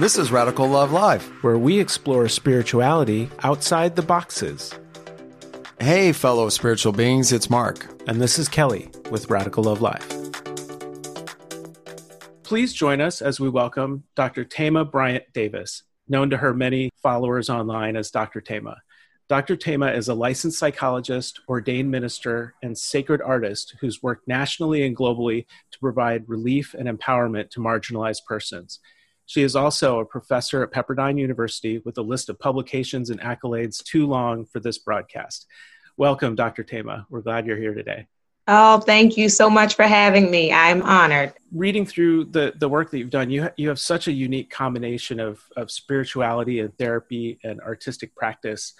This is Radical Love Live, where we explore spirituality outside the boxes. Hey, fellow spiritual beings, it's Mark. And this is Kelly with Radical Love Live. Please join us as we welcome Dr. Thema Bryant Davis, known to her many followers online as Dr. Thema. Dr. Thema is a licensed psychologist, ordained minister, and sacred artist who's worked nationally and globally to provide relief and empowerment to marginalized persons. She is also a professor at Pepperdine University with a list of publications and accolades too long for this broadcast. Welcome, Dr. Thema. We're glad you're here today. Oh, thank you so much for having me. I'm honored. Reading through the, the work that you've done, you, ha- you have such a unique combination of, of spirituality and therapy and artistic practice.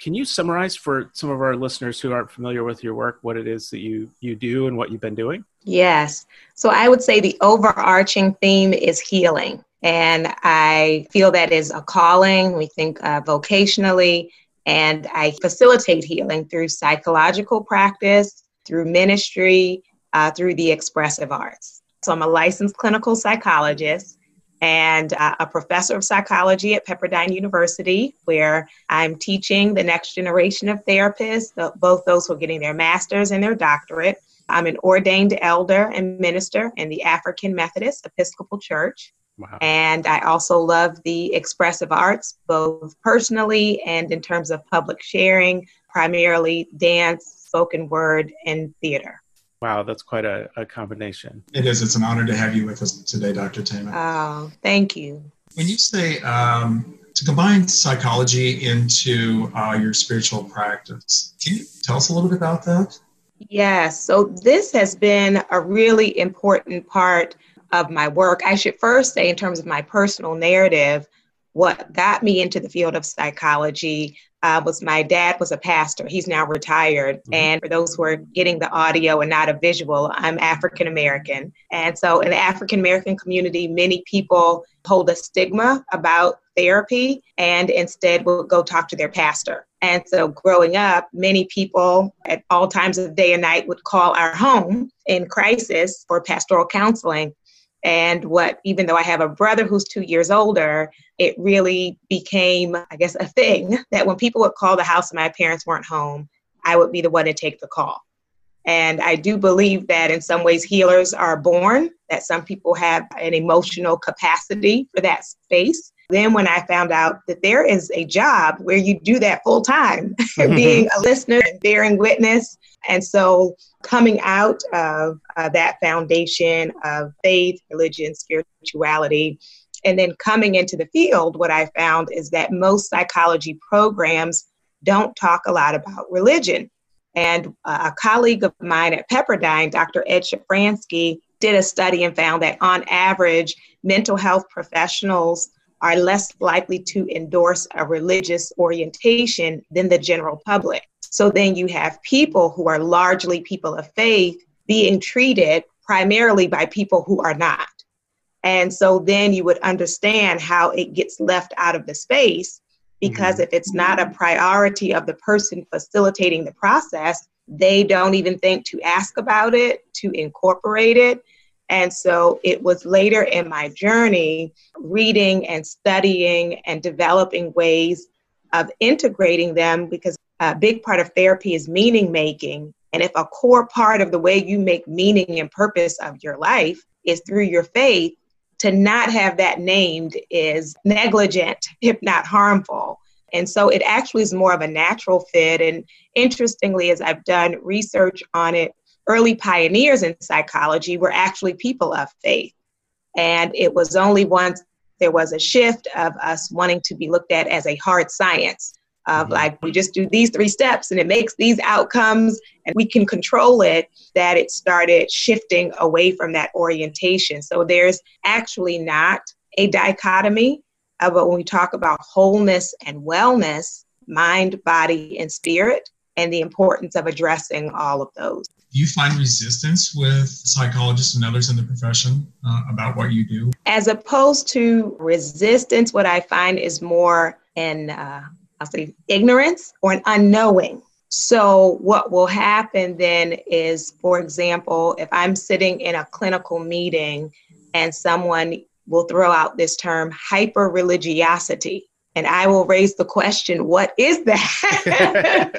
Can you summarize for some of our listeners who aren't familiar with your work what it is that you, you do and what you've been doing? Yes. So I would say the overarching theme is healing. And I feel that is a calling. We think uh, vocationally, and I facilitate healing through psychological practice, through ministry, uh, through the expressive arts. So I'm a licensed clinical psychologist and uh, a professor of psychology at Pepperdine University, where I'm teaching the next generation of therapists, both those who are getting their master's and their doctorate. I'm an ordained elder and minister in the African Methodist Episcopal Church. Wow. And I also love the expressive arts, both personally and in terms of public sharing, primarily dance, spoken word, and theater. Wow, that's quite a, a combination. It is. It's an honor to have you with us today, Dr. Thema. Oh, thank you. When you say um, to combine psychology into uh, your spiritual practice, can you tell us a little bit about that? Yes. So, this has been a really important part of my work. I should first say, in terms of my personal narrative, what got me into the field of psychology uh, was my dad was a pastor. He's now retired. Mm-hmm. And for those who are getting the audio and not a visual, I'm African American. And so in the African American community, many people hold a stigma about therapy and instead will go talk to their pastor. And so growing up, many people at all times of day and night would call our home in crisis for pastoral counseling. And what, even though I have a brother who's two years older, it really became, I guess, a thing that when people would call the house and my parents weren't home, I would be the one to take the call. And I do believe that in some ways healers are born, that some people have an emotional capacity for that space. Then, when I found out that there is a job where you do that full time, being a listener and bearing witness. And so, coming out of uh, that foundation of faith, religion, spirituality, and then coming into the field, what I found is that most psychology programs don't talk a lot about religion. And uh, a colleague of mine at Pepperdine, Dr. Ed Shafranske, did a study and found that on average, mental health professionals are less likely to endorse a religious orientation than the general public. So then you have people who are largely people of faith being treated primarily by people who are not. And so then you would understand how it gets left out of the space because mm-hmm. if it's not a priority of the person facilitating the process, they don't even think to ask about it, to incorporate it. And so it was later in my journey, reading and studying and developing ways of integrating them because a big part of therapy is meaning making. And if a core part of the way you make meaning and purpose of your life is through your faith, to not have that named is negligent, if not harmful. And so it actually is more of a natural fit. And interestingly, as I've done research on it early pioneers in psychology were actually people of faith. And it was only once there was a shift of us wanting to be looked at as a hard science of mm-hmm. like we just do these three steps and it makes these outcomes and we can control it that it started shifting away from that orientation so there's actually not a dichotomy uh, but when we talk about wholeness and wellness mind body and spirit and the importance of addressing all of those do you find resistance with psychologists and others in the profession uh, about what you do? As opposed to resistance, what I find is more an, uh, I'll say, ignorance or an unknowing. So, what will happen then is, for example, if I'm sitting in a clinical meeting and someone will throw out this term hyper religiosity. And I will raise the question, what is that?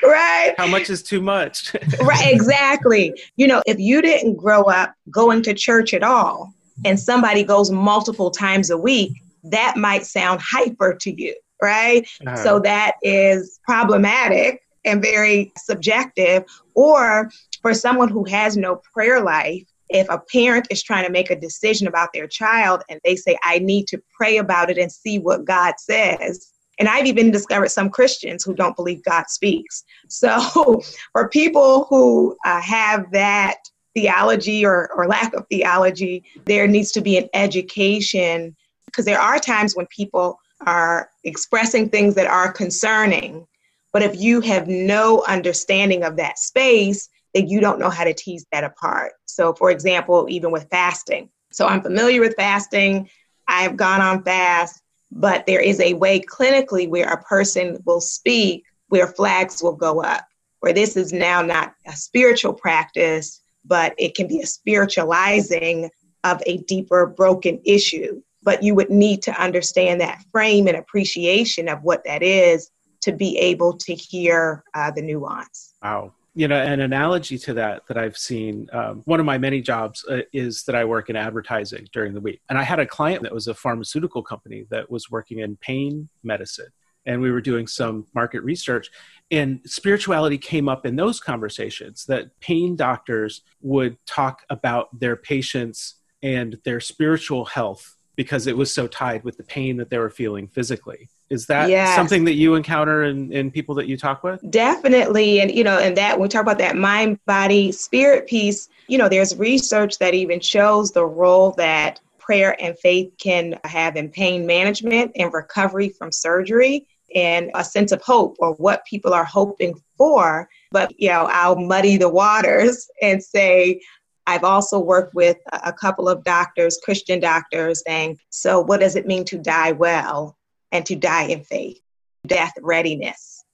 right? How much is too much? right, exactly. You know, if you didn't grow up going to church at all and somebody goes multiple times a week, that might sound hyper to you, right? Uh-huh. So that is problematic and very subjective. Or for someone who has no prayer life, if a parent is trying to make a decision about their child and they say, I need to pray about it and see what God says. And I've even discovered some Christians who don't believe God speaks. So for people who uh, have that theology or, or lack of theology, there needs to be an education because there are times when people are expressing things that are concerning. But if you have no understanding of that space, then you don't know how to tease that apart. So, for example, even with fasting. So, I'm familiar with fasting. I've gone on fast, but there is a way clinically where a person will speak where flags will go up, where this is now not a spiritual practice, but it can be a spiritualizing of a deeper broken issue. But you would need to understand that frame and appreciation of what that is to be able to hear uh, the nuance. Wow you know an analogy to that that i've seen um, one of my many jobs uh, is that i work in advertising during the week. And i had a client that was a pharmaceutical company that was working in pain medicine and we were doing some market research and spirituality came up in those conversations that pain doctors would talk about their patients and their spiritual health because it was so tied with the pain that they were feeling physically is that yes. something that you encounter in, in people that you talk with? Definitely. And, you know, and that when we talk about that mind, body, spirit piece, you know, there's research that even shows the role that prayer and faith can have in pain management and recovery from surgery and a sense of hope or what people are hoping for. But, you know, I'll muddy the waters and say, I've also worked with a couple of doctors, Christian doctors, saying, So, what does it mean to die well? and to die in faith, death readiness.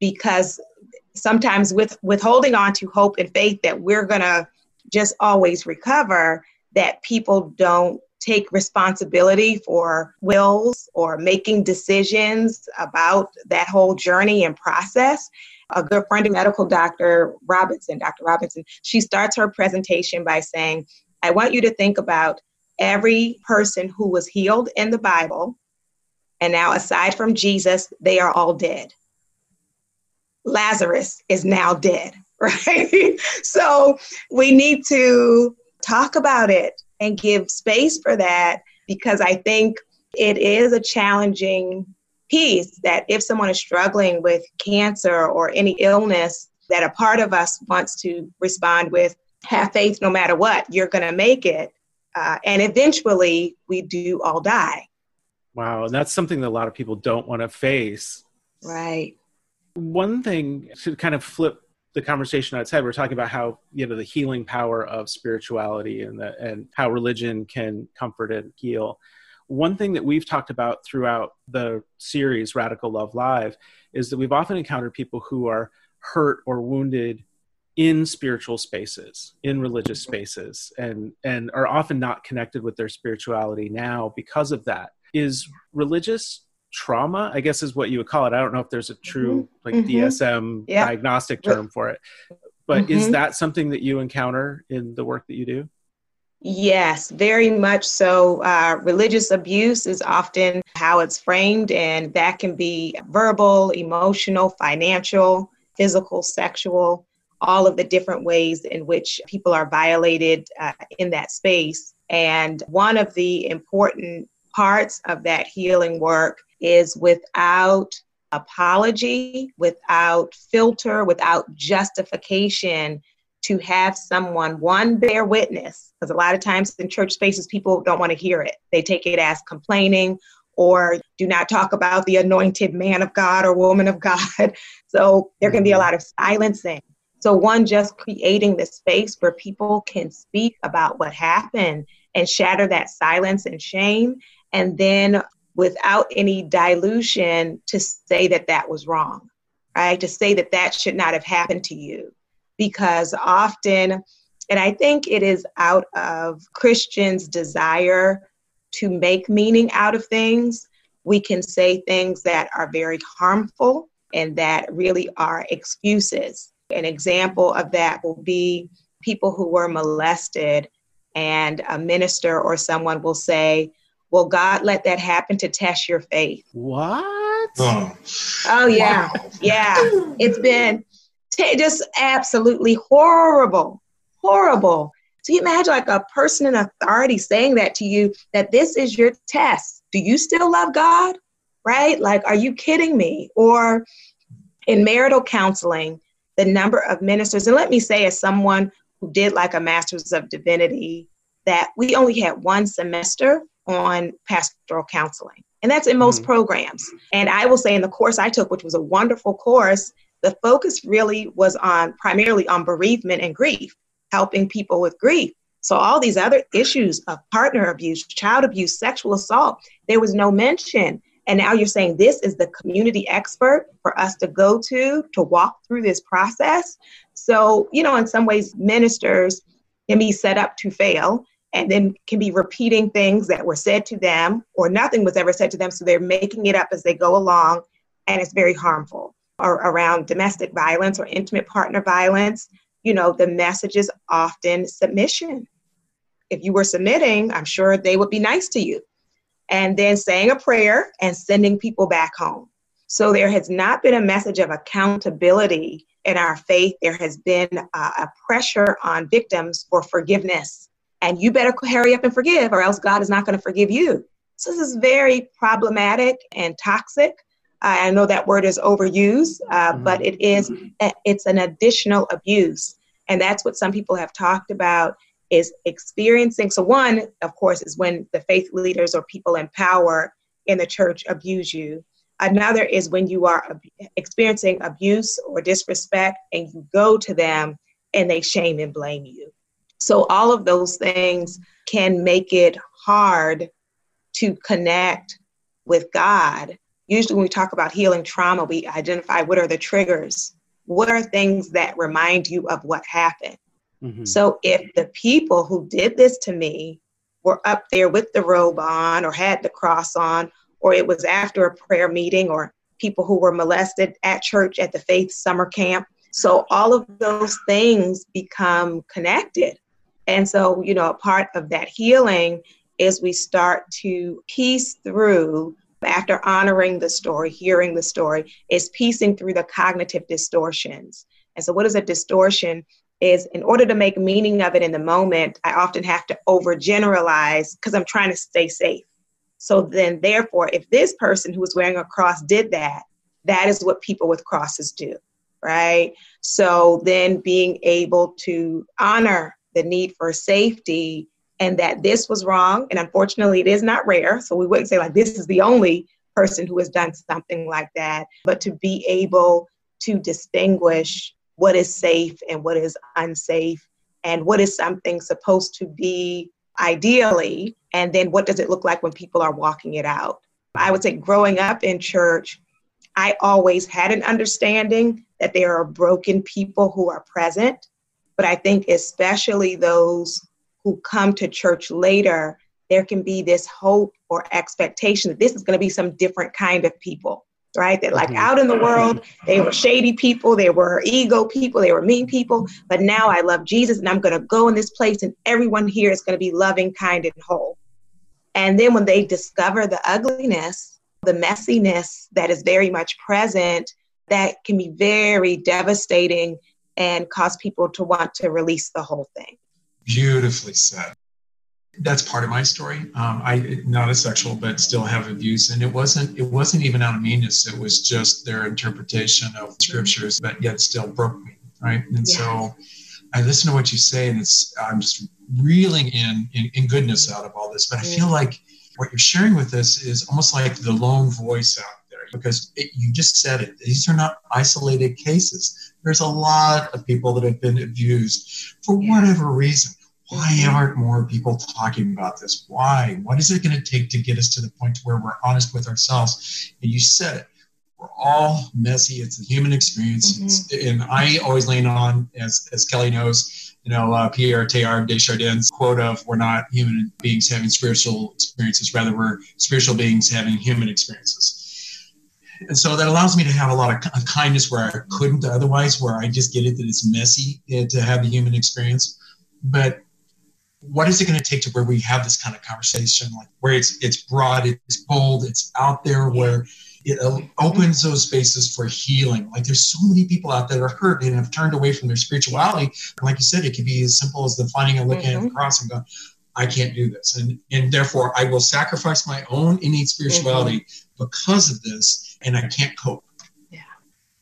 Because sometimes with, with holding on to hope and faith that we're going to just always recover, that people don't take responsibility for wills or making decisions about that whole journey and process. A good friend of medical doctor Robinson, Dr. Robinson, she starts her presentation by saying, I want you to think about every person who was healed in the Bible and now, aside from Jesus, they are all dead. Lazarus is now dead, right? so we need to talk about it and give space for that because I think it is a challenging piece that if someone is struggling with cancer or any illness, that a part of us wants to respond with, have faith no matter what, you're going to make it. Uh, and eventually we do all die. Wow, and that's something that a lot of people don't want to face. Right. One thing to kind of flip the conversation outside, we're talking about how you know the healing power of spirituality and the, and how religion can comfort and heal. One thing that we've talked about throughout the series Radical Love Live is that we've often encountered people who are hurt or wounded in spiritual spaces in religious spaces and and are often not connected with their spirituality now because of that is religious trauma i guess is what you would call it i don't know if there's a true mm-hmm. like mm-hmm. dsm yeah. diagnostic term for it but mm-hmm. is that something that you encounter in the work that you do Yes, very much so. Uh, religious abuse is often how it's framed, and that can be verbal, emotional, financial, physical, sexual, all of the different ways in which people are violated uh, in that space. And one of the important parts of that healing work is without apology, without filter, without justification to have someone, one, bear witness. Because a lot of times in church spaces, people don't want to hear it. They take it as complaining or do not talk about the anointed man of God or woman of God. So there can be a mm-hmm. lot of silencing. So, one, just creating the space where people can speak about what happened and shatter that silence and shame and then without any dilution to say that that was wrong, right? To say that that should not have happened to you. Because often, and I think it is out of Christians' desire to make meaning out of things, we can say things that are very harmful and that really are excuses. An example of that will be people who were molested, and a minister or someone will say, Well, God let that happen to test your faith. What? Oh, Oh, yeah. Wow. Yeah. It's been t- just absolutely horrible. Horrible. So you imagine like a person in authority saying that to you that this is your test. Do you still love God? Right? Like, are you kidding me? Or in marital counseling, the number of ministers, and let me say, as someone who did like a master's of divinity, that we only had one semester on pastoral counseling. And that's in most Mhm. programs. And I will say, in the course I took, which was a wonderful course, the focus really was on primarily on bereavement and grief, helping people with grief. So, all these other issues of partner abuse, child abuse, sexual assault, there was no mention. And now you're saying this is the community expert for us to go to to walk through this process. So, you know, in some ways, ministers can be set up to fail and then can be repeating things that were said to them or nothing was ever said to them. So they're making it up as they go along, and it's very harmful. Or around domestic violence or intimate partner violence, you know, the message is often submission. If you were submitting, I'm sure they would be nice to you. And then saying a prayer and sending people back home. So there has not been a message of accountability in our faith. There has been a, a pressure on victims for forgiveness. And you better hurry up and forgive, or else God is not going to forgive you. So this is very problematic and toxic. I know that word is overused, uh, Mhm. but it is it's an additional abuse, and that's what some people have talked about is experiencing. So one, of course, is when the faith leaders or people in power in the church abuse you. Another is when you are ab- experiencing abuse or disrespect, and you go to them and they shame and blame you. So all of those things can make it hard to connect with God. Usually, when we talk about healing trauma, we identify what are the triggers. What are things that remind you of what happened? Mhm. So, if the people who did this to me were up there with the robe on or had the cross on, or it was after a prayer meeting, or people who were molested at church at the faith summer camp. So, all of those things become connected. And so, you know, a part of that healing is we start to piece through after honoring the story, hearing the story, is piecing through the cognitive distortions. And so, what is a distortion? Is in order to make meaning of it in the moment, I often have to overgeneralize because I'm trying to stay safe. So then, therefore, if this person who was wearing a cross did that, that is what people with crosses do, right? So then being able to honor the need for safety and that this was wrong, and unfortunately, it is not rare. So we wouldn't say, like, this is the only person who has done something like that, but to be able to distinguish what is safe and what is unsafe and what is something supposed to be ideally, and then what does it look like when people are walking it out. I would say, growing up in church, I always had an understanding that there are broken people who are present, but I think especially those who come to church later, there can be this hope or expectation that this is going to be some different kind of people, right? That, like, Mhm. out in the world, they were shady people, they were ego people, they were mean people, but now I love Jesus and I'm going to go in this place and everyone here is going to be loving, kind, and whole. And then when they discover the ugliness, the messiness that is very much present, that can be very devastating and cause people to want to release the whole thing. Beautifully said. That's part of my story. Um, I not a sexual, but still have abuse, and it wasn't. It wasn't even out of meanness. It was just their interpretation of scriptures, but yet still broke me. Right, and Yeah. so I listen to what you say, and it's I'm just reeling in, in in goodness out of all this. But I feel like what you're sharing with us is almost like the lone voice out because it, you just said it. These are not isolated cases. There's a lot of people that have been abused for whatever reason. Why Mhm. aren't more people talking about this? Why? What is it going to take to get us to the point where we're honest with ourselves? And you said it. we're all messy. It's a human experience. Mm-hmm. And I always lean on, as, as Kelly knows, you know, uh, Pierre Teilhard de Chardin's quote of, we're not human beings having spiritual experiences, rather we're spiritual beings having human experiences. And so that allows me to have a lot of kindness where I couldn't otherwise, where I just get it that it's messy eh, to have the human experience. But what is it going to take to where we have this kind of conversation, like where it's it's broad, it's bold, it's out there, where it opens those spaces for healing. Like there's so many people out there that are hurt and have turned away from their spirituality. like you said, it could be as simple as the finding and looking mm-hmm. at the cross and going, I can't do this. And and therefore I will sacrifice my own innate spirituality mm-hmm. because of this, and I can't cope. Yeah.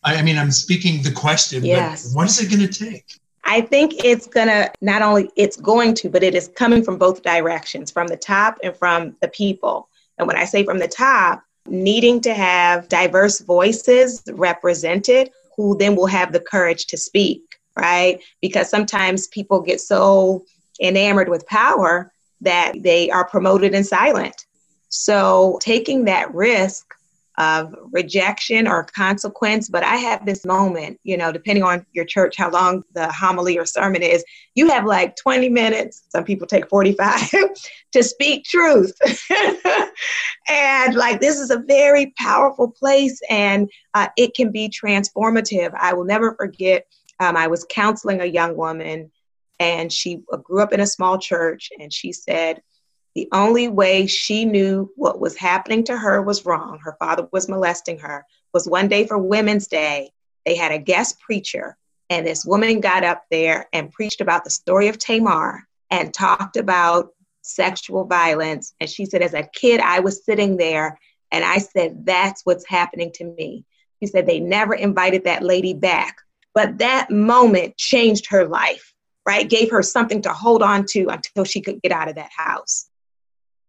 I, I mean, I'm speaking the question, yes. but what is it going to take? I think it's gonna not only it's going to, but it is coming from both directions, from the top and from the people. And when I say from the top, needing to have diverse voices represented who then will have the courage to speak, right? Because sometimes people get so enamored with power that they are promoted in silent. So taking that risk of rejection or consequence. But I have this moment, you know, depending on your church, how long the homily or sermon is, you have like 20 minutes, some people take 45, to speak truth. and like, this is a very powerful place and uh, it can be transformative. I will never forget, um, I was counseling a young woman and she grew up in a small church and she said, the only way she knew what was happening to her was wrong, her father was molesting her, was one day for Women's Day. They had a guest preacher, and this woman got up there and preached about the story of Tamar and talked about sexual violence. And she said, as a kid, I was sitting there and I said, That's what's happening to me. She said, They never invited that lady back. But that moment changed her life, right? Gave her something to hold on to until she could get out of that house.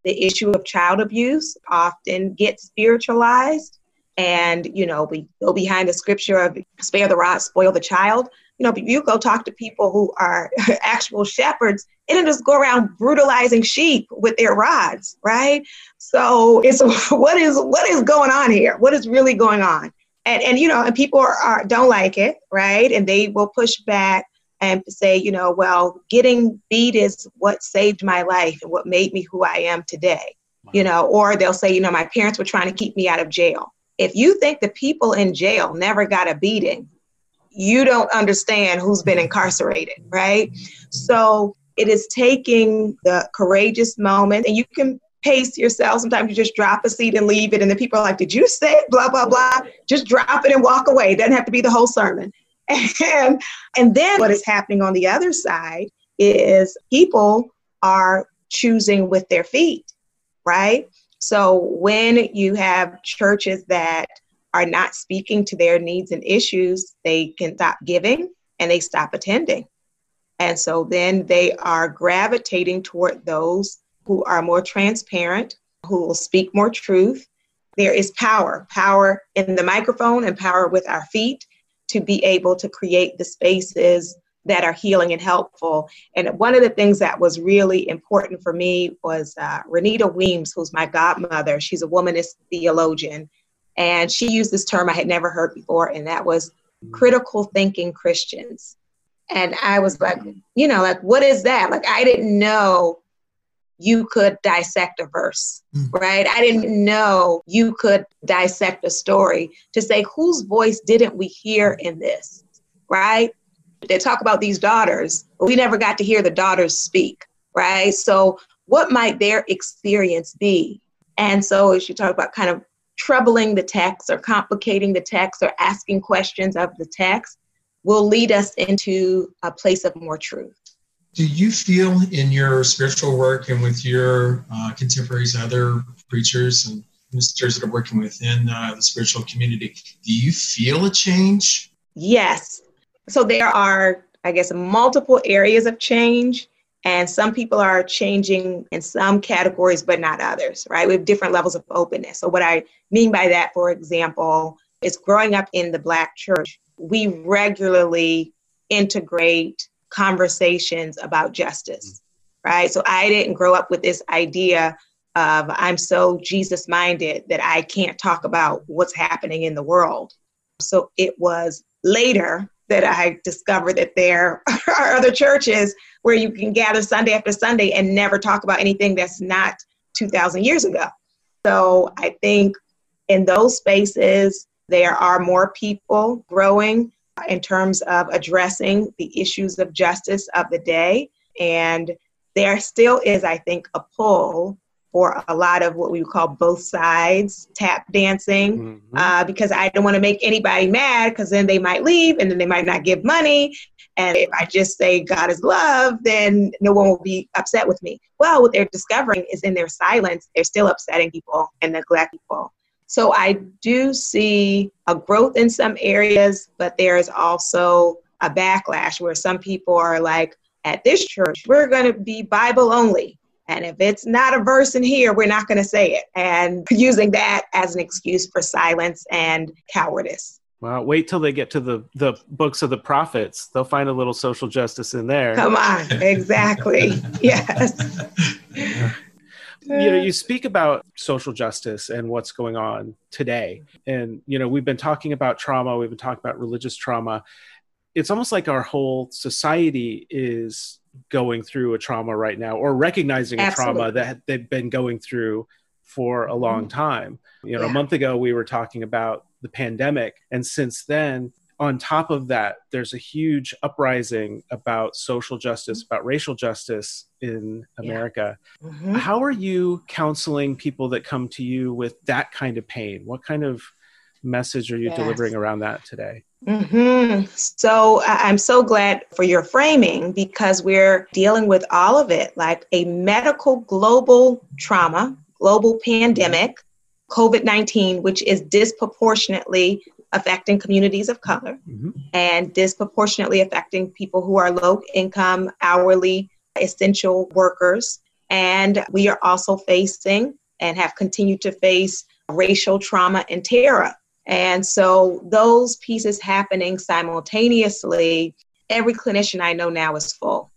The issue of child abuse often gets spiritualized and you know we go behind the scripture of spare the rod spoil the child. You know you go talk to people who are actual shepherds and just go around brutalizing sheep with their rods right? So it's what is what is going on here? What is really going on? And and you know and people are, are don't like it right? And they will push back and say, you know, well, getting beat is what saved my life and what made me who I am today. Wow. You know, or they'll say, you know, my parents were trying to keep me out of jail. If you think the people in jail never got a beating, you don't understand who's been incarcerated, right? So it is taking the courageous moment, and you can pace yourself. Sometimes you just drop a seat and leave it, and then people are like, Did you say? Blah, blah, blah. Just drop it and walk away. It doesn't have to be the whole sermon. And, and then what is happening on the other side is people are choosing with their feet, right? So when you have churches that are not speaking to their needs and issues, they can stop giving and they stop attending. And so then they are gravitating toward those who are more transparent, who will speak more truth. There is power, power in the microphone and power with our feet to be able to create the spaces that are healing and helpful. And one of the things that was really important for me was uh, Renita Weems, who's my godmother. She's a womanist theologian. And she used this term I had never heard before, and that was critical thinking Christians. And I was like, you know, like, what is that? Like, I didn't know you could dissect a verse, mm. right? I didn't know you could dissect a story to say, whose voice didn't we hear in this, right? They talk about these daughters, but we never got to hear the daughters speak, right? So, what might their experience be? And so, as you talk about kind of troubling the text or complicating the text or asking questions of the text, will lead us into a place of more truth do you feel in your spiritual work and with your uh, contemporaries, other preachers and ministers that are working within uh, the spiritual community, do you feel a change? Yes. So there are, I guess, multiple areas of change. And some people are changing in some categories, but not others, right? We have different levels of openness. So, what I mean by that, for example, is growing up in the Black church, we regularly integrate conversations about justice, mm. right? So I didn't grow up with this idea of I'm so Jesus minded that I can't talk about what's happening in the world. So it was later that I discovered that there are other churches where you can gather Sunday after Sunday and never talk about anything that's not 2,000 years ago. So I think in those spaces, there are more people growing in terms of addressing the issues of justice of the day. And there still is, I think, a pull for a lot of what we would call both sides tap dancing mm-hmm. uh, because I don't want to make anybody mad because then they might leave and then they might not give money. And if I just say God is love, then no one will be upset with me. Well, what they're discovering is in their silence, they're still upsetting people and neglect people. So I do see a growth in some areas, but there is also a backlash where some people are like, at this church, we're going to be Bible only. And if it's not a verse in here, we're not going to say it. And using that as an excuse for silence and cowardice. Well, wait till they get to the, the books of the prophets. They'll find a little social justice in there. Come on, exactly. yes. you know you speak about social justice and what's going on today and you know we've been talking about trauma we've been talking about religious trauma it's almost like our whole society is going through a trauma right now or recognizing Absolutely. a trauma that they've been going through for a long mm-hmm. time. You know, yeah. a month ago we were talking about the pandemic and since then on top of that there's a huge uprising about social justice mm-hmm. about racial justice in america yeah. mm-hmm. how are you counseling people that come to you with that kind of pain what kind of message are you yes. delivering around that today Mm-hmm. So I'm so glad for your framing because we're dealing with all of it like a medical global trauma, global pandemic, COVID 19, which is disproportionately affecting communities of color mm-hmm. and disproportionately affecting people who are low income, hourly, essential workers. And we are also facing and have continued to face racial trauma and terror and so those pieces happening simultaneously, every clinician I know now is full,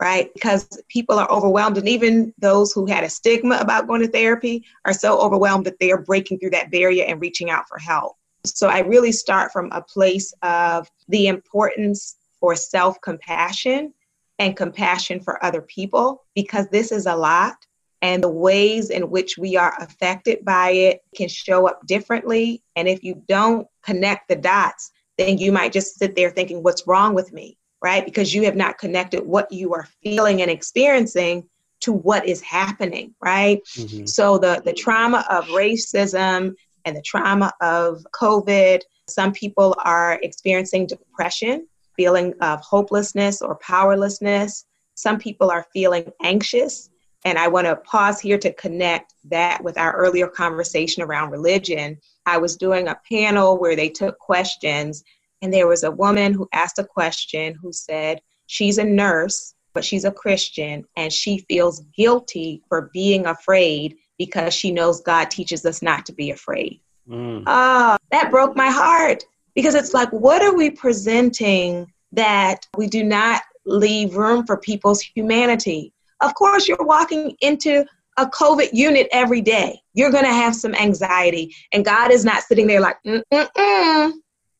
right? Because people are overwhelmed. And even those who had a stigma about going to therapy are so overwhelmed that they are breaking through that barrier and reaching out for help. So I really start from a place of the importance for self compassion and compassion for other people because this is a lot and the ways in which we are affected by it can show up differently. And if you don't connect the dots, then you might just sit there thinking, What's wrong with me? Right? Because you have not connected what you are feeling and experiencing to what is happening, right? Mm-hmm. So the, the trauma of racism and the trauma of COVID, some people are experiencing depression, feeling of hopelessness or powerlessness. Some people are feeling anxious and I want to pause here to connect that with our earlier conversation around religion. I was doing a panel where they took questions, and there was a woman who asked a question who said, She's a nurse, but she's a Christian, and she feels guilty for being afraid because she knows God teaches us not to be afraid. Mm. Oh, that broke my heart because it's like, what are we presenting that we do not leave room for people's humanity? Of course, you're walking into a COVID unit every day. You're going to have some anxiety. And God is not sitting there like, mm-mm-mm.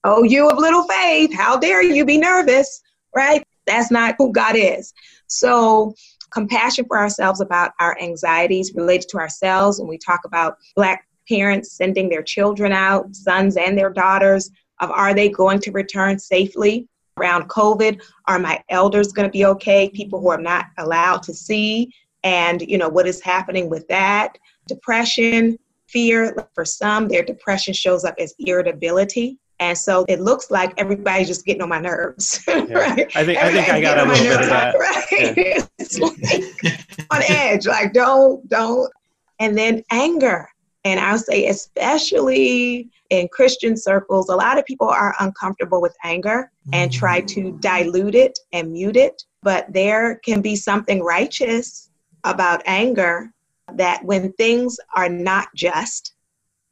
oh, you of little faith, how dare you be nervous, right? That's not who God is. So, compassion for ourselves about our anxieties related to ourselves. When we talk about Black parents sending their children out, sons and their daughters, of are they going to return safely? around COVID. Are my elders going to be okay? People who are not allowed to see, and you know what is happening with that. Depression, fear. For some, their depression shows up as irritability. And so it looks like everybody's just getting on my nerves. Yeah. right? I think I think I got a little bit of that. Right? Yeah. it's like on edge, like don't, don't. And then anger. And I'll say, especially in Christian circles, a lot of people are uncomfortable with anger and try to mm. dilute it and mute it. But there can be something righteous about anger that when things are not just,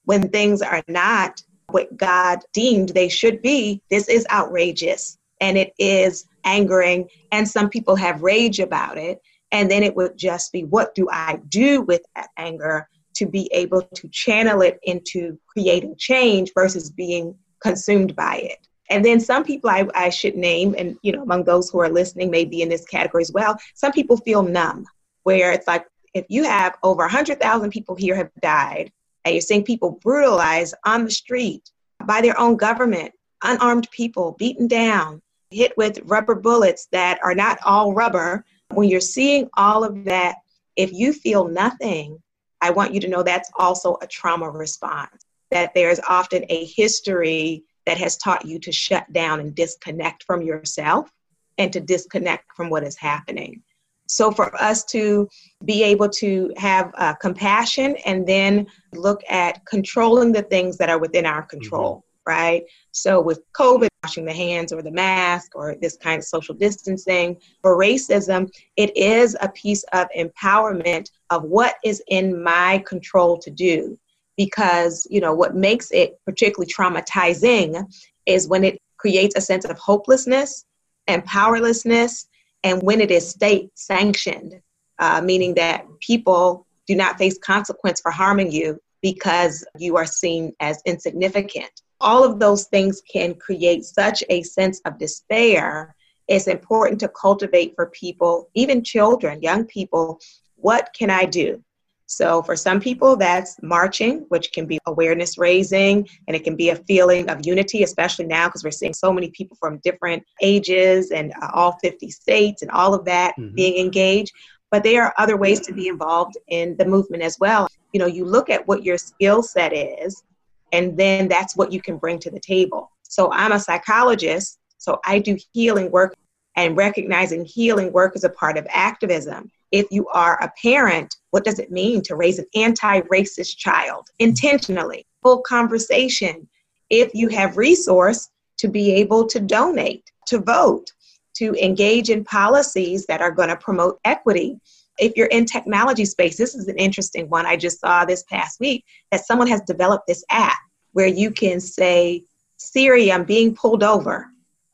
when things are not what God deemed they should be, this is outrageous and it is angering. And some people have rage about it. And then it would just be what do I do with that anger to be able to channel it into creating change versus being consumed by it. And then some people I, I should name, and you know, among those who are listening may be in this category as well. Some people feel numb, where it's like if you have over 100,000 people here have died, and you're seeing people brutalized on the street by their own government, unarmed people beaten down, hit with rubber bullets that are not all rubber. When you're seeing all of that, if you feel nothing, I want you to know that's also a trauma response, that there's often a history that has taught you to shut down and disconnect from yourself and to disconnect from what is happening. So, for us to be able to have uh, compassion and then look at controlling the things that are within our control, mm-hmm. right? So, with COVID, washing the hands or the mask or this kind of social distancing, for racism, it is a piece of empowerment of what is in my control to do because you know what makes it particularly traumatizing is when it creates a sense of hopelessness and powerlessness and when it is state sanctioned uh, meaning that people do not face consequence for harming you because you are seen as insignificant. All of those things can create such a sense of despair. It's important to cultivate for people even children young people what can i do so for some people, that's marching, which can be awareness raising, and it can be a feeling of unity, especially now because we're seeing so many people from different ages and uh, all 50 states and all of that mm-hmm. being engaged. But there are other ways to be involved in the movement as well. You know, you look at what your skill set is, and then that's what you can bring to the table. So I'm a psychologist, so I do healing work and recognizing healing work as a part of activism if you are a parent, what does it mean to raise an anti racist child intentionally? Full conversation. If you have resource to be able to donate, to vote, to engage in policies that are going to promote equity. If you're in technology space, this is an interesting one I just saw this past week that someone has developed this app where you can say, Siri, I'm being pulled over,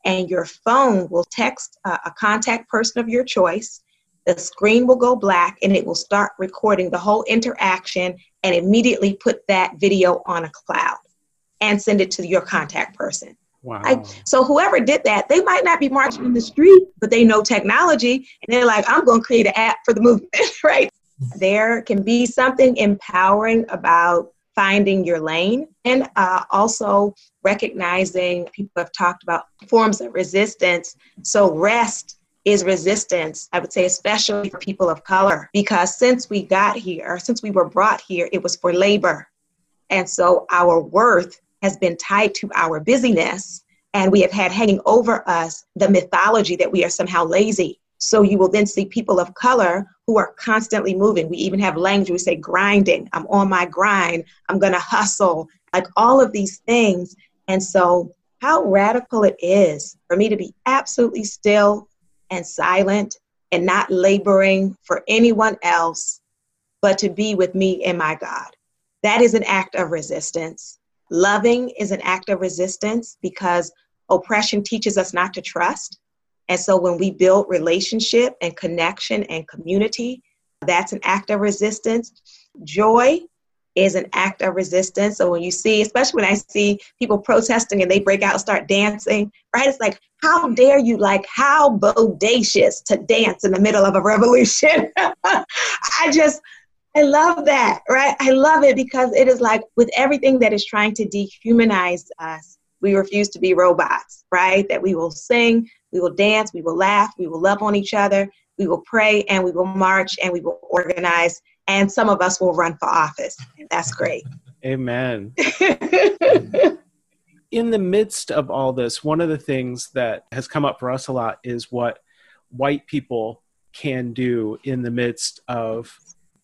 and your phone will text a, a contact person of your choice the screen will go black and it will start recording the whole interaction and immediately put that video on a cloud and send it to your contact person. Wow. So whoever did that, they might not be marching in the street, but they know technology and they're like, I'm going to create an app for the movement, right? There can be something empowering about finding your lane and uh, also recognizing people have talked about forms of resistance. So rest is resistance, I would say, especially for people of color, because since we got here, since we were brought here, it was for labor. And so our worth has been tied to our busyness, and we have had hanging over us the mythology that we are somehow lazy. So you will then see people of color who are constantly moving. We even have language, we say grinding. I'm on my grind. I'm to hustle, like all of these things. And so, how radical it is for me to be absolutely still and silent and not laboring for anyone else, but to be with me and my God. That is an act of resistance. Loving is an act of resistance because oppression teaches us not to trust. And so when we build relationship and connection and community, that's an act of resistance. Joy is an act of resistance. So when you see, especially when I see people protesting and they break out start dancing, right? It's like, how dare you, like, how bodacious to dance in the middle of a revolution? I just, I love that, right? I love it because it is like with everything that is trying to dehumanize us, we refuse to be robots, right? That we will sing, we will dance, we will laugh, we will love on each other, we will pray, and we will march, and we will organize and some of us will run for office. That's great. Amen. In the midst of all this, one of the things that has come up for us a lot is what white people can do in the midst of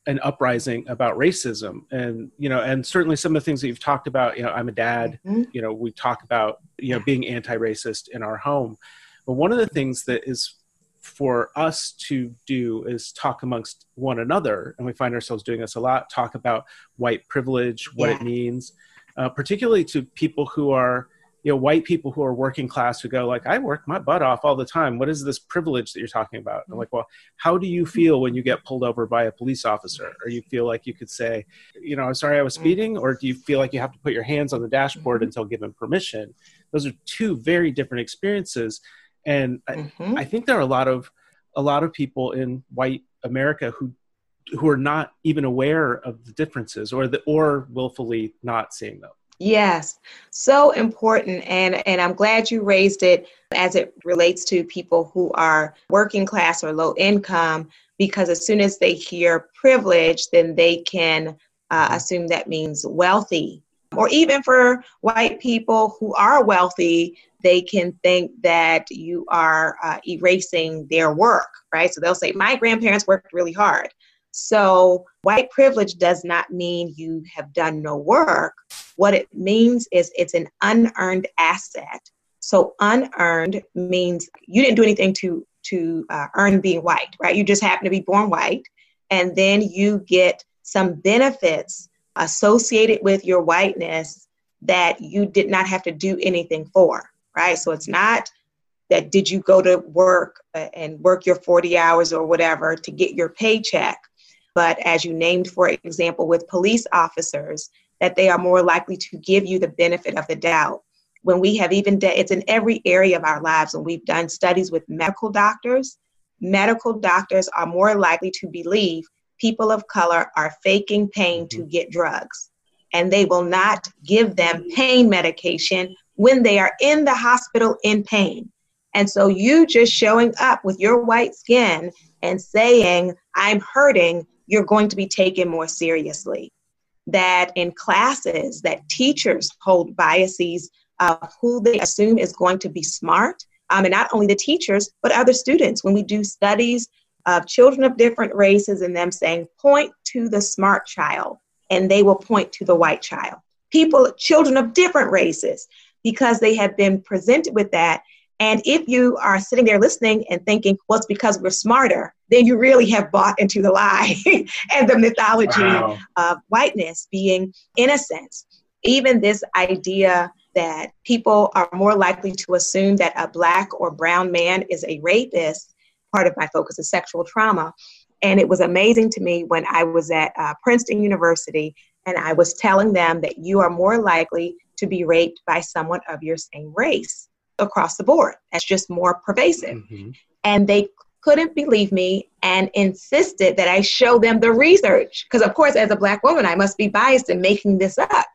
an uprising about racism and you know and certainly some of the things that you've talked about you know i'm a dad mm-hmm. you know we talk about you know being anti-racist in our home but one of the things that is for us to do is talk amongst one another, and we find ourselves doing this a lot. Talk about white privilege, what yeah. it means, uh, particularly to people who are you know white people who are working class who go like i work my butt off all the time what is this privilege that you're talking about i'm like well how do you feel when you get pulled over by a police officer or you feel like you could say you know i'm sorry i was speeding or do you feel like you have to put your hands on the dashboard mm-hmm. until given permission those are two very different experiences and mm-hmm. I, I think there are a lot of a lot of people in white america who who are not even aware of the differences or the or willfully not seeing them Yes, so important. And, and I'm glad you raised it as it relates to people who are working class or low income, because as soon as they hear privilege, then they can uh, assume that means wealthy. Or even for white people who are wealthy, they can think that you are uh, erasing their work, right? So they'll say, My grandparents worked really hard. So, white privilege does not mean you have done no work. What it means is it's an unearned asset. So, unearned means you didn't do anything to to uh, earn being white, right? You just happen to be born white, and then you get some benefits associated with your whiteness that you did not have to do anything for, right? So it's not that did you go to work uh, and work your 40 hours or whatever to get your paycheck but as you named, for example, with police officers, that they are more likely to give you the benefit of the doubt. When we have even, de- it's in every area of our lives, and we've done studies with medical doctors, medical doctors are more likely to believe people of color are faking pain to mm-hmm. get drugs. And they will not give them pain medication when they are in the hospital in pain. And so you just showing up with your white skin and saying, I'm hurting, you're going to be taken more seriously. That in classes, that teachers hold biases of who they assume is going to be smart, um, and not only the teachers, but other students. When we do studies of children of different races and them saying, point to the smart child, and they will point to the white child. People, children of different races, because they have been presented with that. And if you are sitting there listening and thinking, well, it's because we're smarter, then you really have bought into the lie and the mythology wow. of whiteness being innocence. Even this idea that people are more likely to assume that a black or brown man is a rapist, part of my focus is sexual trauma. And it was amazing to me when I was at uh, Princeton University and I was telling them that you are more likely to be raped by someone of your same race across the board. That's just more pervasive. Mm-hmm. And they couldn't believe me and insisted that I show them the research. Because, of course, as a Black woman, I must be biased in making this up.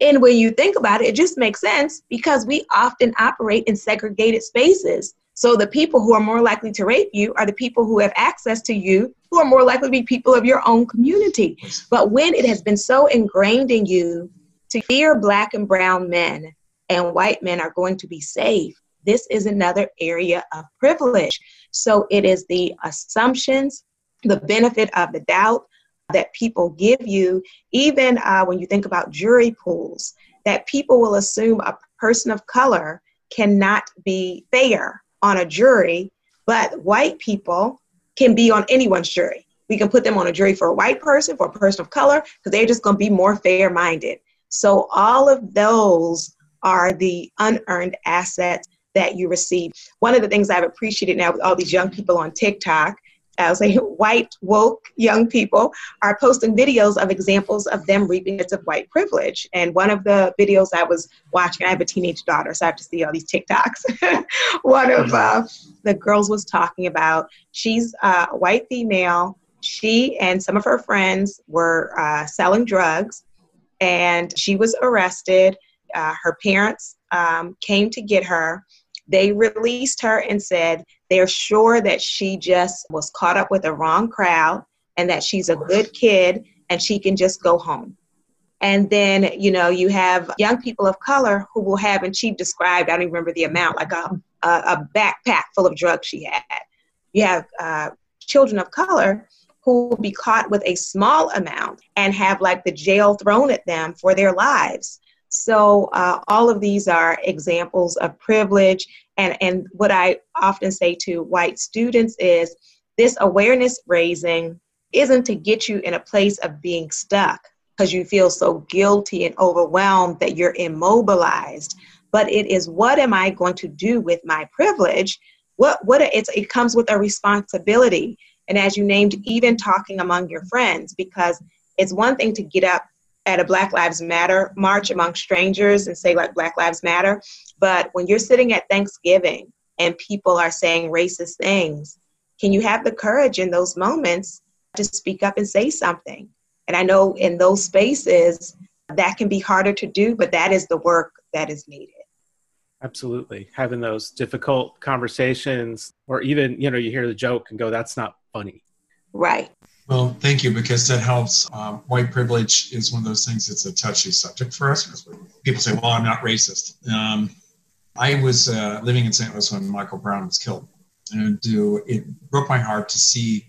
And when you think about it, it just makes sense because we often operate in segregated spaces. So the people who are more likely to rape you are the people who have access to you, who are more likely to be people of your own community. But when it has been so ingrained in you to fear black and brown men and white men are going to be safe, this is another area of privilege. So it is the assumptions, the benefit of the doubt that people give you, even uh, when you think about jury pools, that people will assume a person of color cannot be fair on a jury, but white people can be on anyone's jury. We can put them on a jury for a white person, for a person of color, because they're just going to be more fair minded. So, all of those are the unearned assets that you receive. One of the things I've appreciated now with all these young people on TikTok, I'll say white woke young people are posting videos of examples of them reaping bits of white privilege. And one of the videos I was watching, I have a teenage daughter, so I have to see all these TikToks. one of uh, the girls was talking about she's a white female. She and some of her friends were uh, selling drugs, and she was arrested. Uh, her parents um, came to get her they released her and said they're sure that she just was caught up with the wrong crowd and that she's a good kid and she can just go home. And then, you know, you have young people of color who will have, and she described, I don't even remember the amount, like a, a, a backpack full of drugs she had. You have uh, children of color who will be caught with a small amount and have like the jail thrown at them for their lives. So uh, all of these are examples of privilege. And, and what I often say to white students is this awareness raising isn't to get you in a place of being stuck because you feel so guilty and overwhelmed that you're immobilized, but it is what am I going to do with my privilege? What what it's, it comes with a responsibility. And as you named, even talking among your friends, because it's one thing to get up at a Black Lives Matter march among strangers and say like Black Lives Matter, but when you're sitting at Thanksgiving and people are saying racist things, can you have the courage in those moments to speak up and say something? And I know in those spaces that can be harder to do, but that is the work that is needed. Absolutely. Having those difficult conversations, or even, you know, you hear the joke and go, that's not funny. Right. Well, thank you, because that helps. Um, white privilege is one of those things that's a touchy subject for us because people say, well, I'm not racist. Um, I was uh, living in St. Louis when Michael Brown was killed. And it broke my heart to see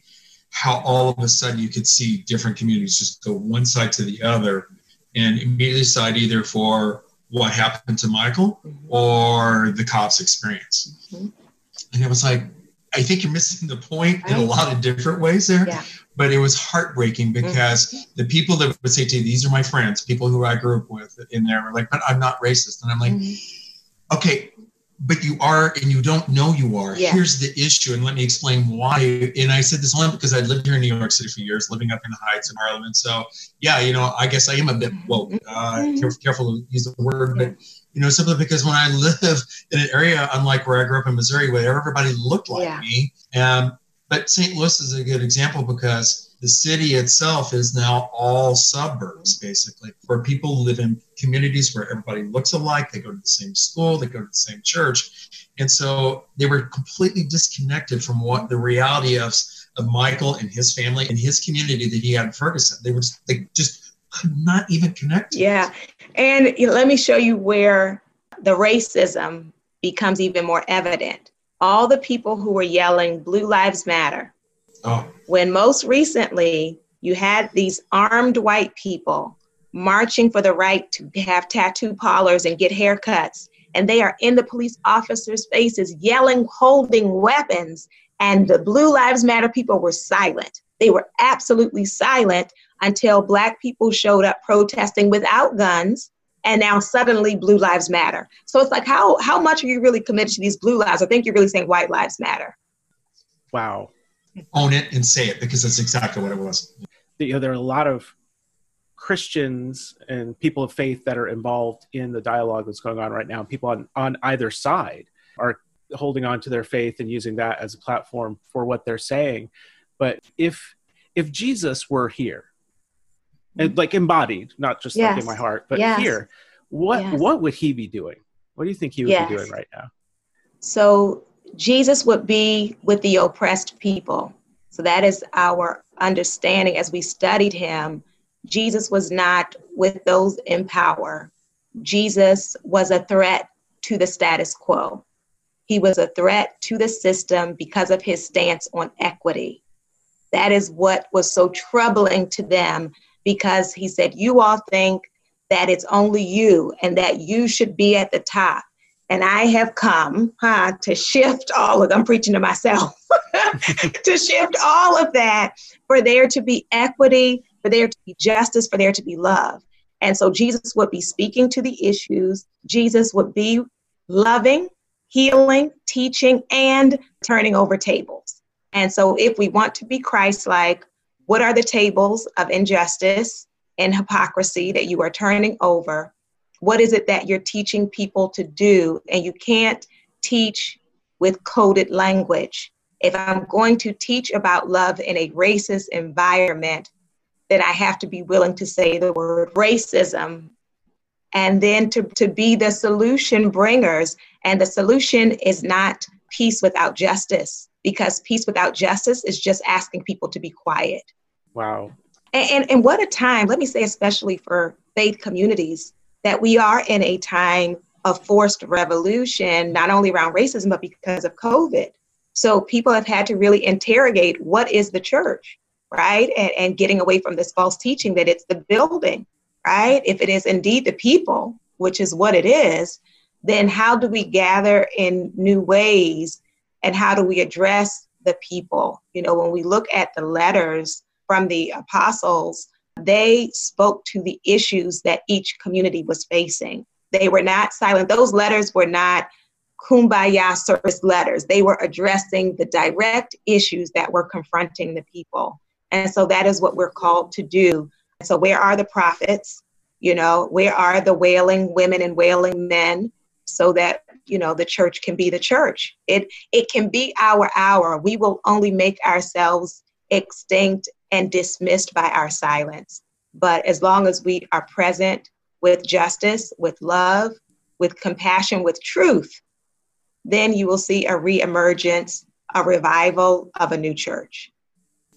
how all of a sudden you could see different communities just go one side to the other and immediately side either for what happened to Michael mm-hmm. or the cops experience. Mm-hmm. And it was like, I think you're missing the point in a lot of different ways there. Yeah. But it was heartbreaking mm-hmm. because mm-hmm. the people that would say to you, these are my friends, people who I grew up with in there were like, but I'm not racist. And I'm like, mm-hmm. okay, but you are and you don't know you are. Yeah. Here's the issue, and let me explain why. And I said this only because I lived here in New York City for years, living up in the Heights in Harlem. And so, yeah, you know, I guess I am a bit woke. Uh, mm-hmm. careful, careful to use the word, but you know, simply because when I live in an area unlike where I grew up in Missouri, where everybody looked like yeah. me, and but St. Louis is a good example because the city itself is now all suburbs, basically, where people live in communities where everybody looks alike. They go to the same school, they go to the same church. And so they were completely disconnected from what the reality of, of Michael and his family and his community that he had in Ferguson. They were just, they just could not even connect. Yeah. And let me show you where the racism becomes even more evident. All the people who were yelling, Blue Lives Matter, Oh. When most recently you had these armed white people marching for the right to have tattoo parlors and get haircuts, and they are in the police officers' faces yelling, holding weapons, and the Blue Lives Matter people were silent. They were absolutely silent until Black people showed up protesting without guns and now suddenly blue lives matter so it's like how how much are you really committed to these blue lives i think you're really saying white lives matter wow own it and say it because that's exactly what it was. You know, there are a lot of Christians and people of faith that are involved in the dialogue that's going on right now. People on, on either side are holding on to their faith and using that as a platform for what they're saying. But if if Jesus were here, and like embodied, not just yes. like in my heart, but yes. here, what yes. what would he be doing? What do you think he would be doing right now? So Jesus would be with the oppressed people. So that is our understanding as we studied him. Jesus was not with those in power. Jesus was a threat to the status quo. He was a threat to the system because of his stance on equity. That is what was so troubling to them because he said, You all think that it's only you and that you should be at the top. And I have come huh, to shift all of, I'm preaching to myself, to shift all of that for there to be equity, for there to be justice, for there to be love. And so Jesus would be speaking to the issues. Jesus would be loving, healing, teaching, and turning over tables. And so if we want to be Christ like, what are the tables of injustice and hypocrisy that you are turning over? What is it that you're teaching people to do? And you can't teach with coded language. If i'm going to teach about love in a racist environment then i have to be willing to say the word racism and then to, to be the solution bringers. And the solution is not peace without justice because peace without justice is just asking people to be quiet. Wow. And, and, and what a time let me say especially for faith communities that we are in a time of forced revolution, not only around racism, but because of COVID. So people have had to really interrogate what is the church, right? And, and getting away from this false teaching that it's the building, right? If it is indeed the people, which is what it is, then how do we gather in new ways and how do we address the people? You know, when we look at the letters from the apostles, they spoke to the issues that each community was facing. They were not silent. Those letters were not kumbaya service letters. They were addressing the direct issues that were confronting the people. And so that is what we're called to do. So, where are the prophets? You know, where are the wailing women and wailing men so that, you know, the church can be the church? It, it can be our hour. We will only make ourselves extinct and dismissed by our silence. But as long as we are present with justice, with love, with compassion, with truth, then you will see a reemergence, a revival of a new church.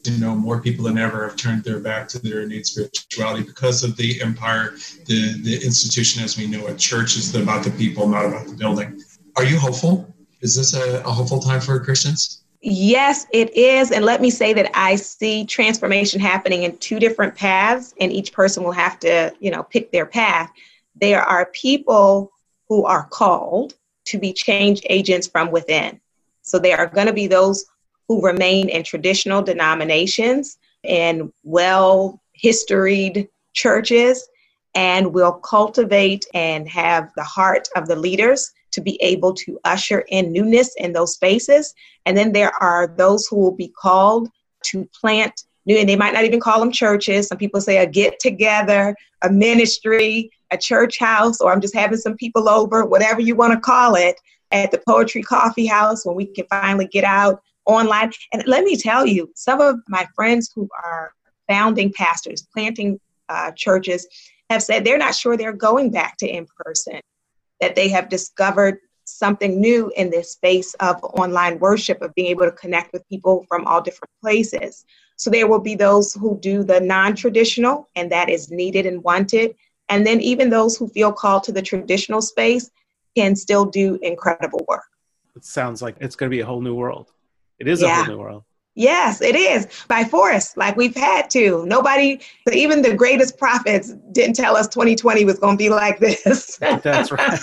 You know, more people than ever have turned their back to their innate spirituality because of the empire, the, the institution as we know it. Church is about the people, not about the building. Are you hopeful? Is this a, a hopeful time for Christians? Yes, it is. And let me say that I see transformation happening in two different paths, and each person will have to, you know, pick their path. There are people who are called to be change agents from within. So there are going to be those who remain in traditional denominations and well historied churches and will cultivate and have the heart of the leaders to be able to usher in newness in those spaces. And then there are those who will be called to plant new, and they might not even call them churches. Some people say a get together, a ministry, a church house, or I'm just having some people over, whatever you want to call it, at the Poetry Coffee House when we can finally get out online. And let me tell you, some of my friends who are founding pastors, planting uh, churches, have said they're not sure they're going back to in person that they have discovered something new in this space of online worship, of being able to connect with people from all different places. So there will be those who do the non traditional, and that is needed and wanted. And then even those who feel called to the traditional space can still do incredible work. It sounds like it's going to be a whole new world. It is yeah. a whole new world. Yes, it is by force, like we've had to. Nobody, even the greatest prophets, didn't tell us 2020 was going to be like this. That's right.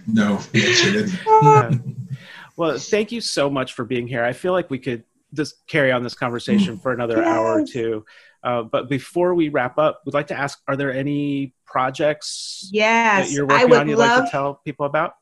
no, sure didn't. Well, thank you so much for being here. I feel like we could just carry on this conversation for another yes. hour or two. Uh, but before we wrap up, we'd like to ask: Are there any projects yes, that you're working on? You'd love- like to tell people about?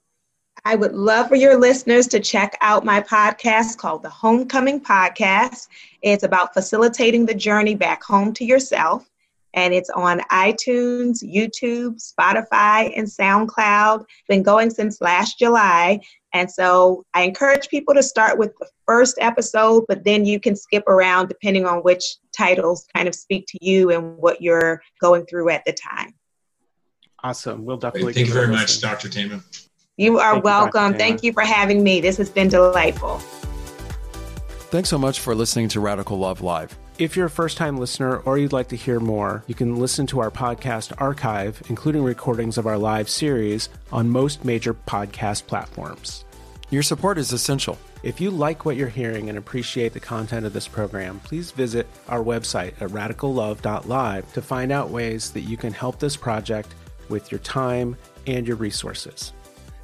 I would love for your listeners to check out my podcast called the Homecoming Podcast. It's about facilitating the journey back home to yourself. And it's on iTunes, YouTube, Spotify, and SoundCloud. Been going since last July. And so I encourage people to start with the first episode, but then you can skip around depending on which titles kind of speak to you and what you're going through at the time. Awesome. We'll definitely. Thank you very much, Dr. Thema. You are Thank welcome. You, Thank you for having me. This has been delightful. Thanks so much for listening to Radical Love Live. If you're a first time listener or you'd like to hear more, you can listen to our podcast archive, including recordings of our live series, on most major podcast platforms. Your support is essential. If you like what you're hearing and appreciate the content of this program, please visit our website at radicallove.live to find out ways that you can help this project with your time and your resources.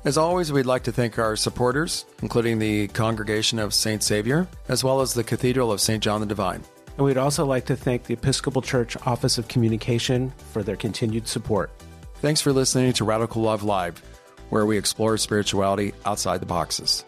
As always, we'd like to thank our supporters, including the Congregation of St. Savior, as well as the Cathedral of St. John the Divine. And we'd also like to thank the Episcopal Church Office of Communication for their continued support. Thanks for listening to Radical Love Live, where we explore spirituality outside the boxes.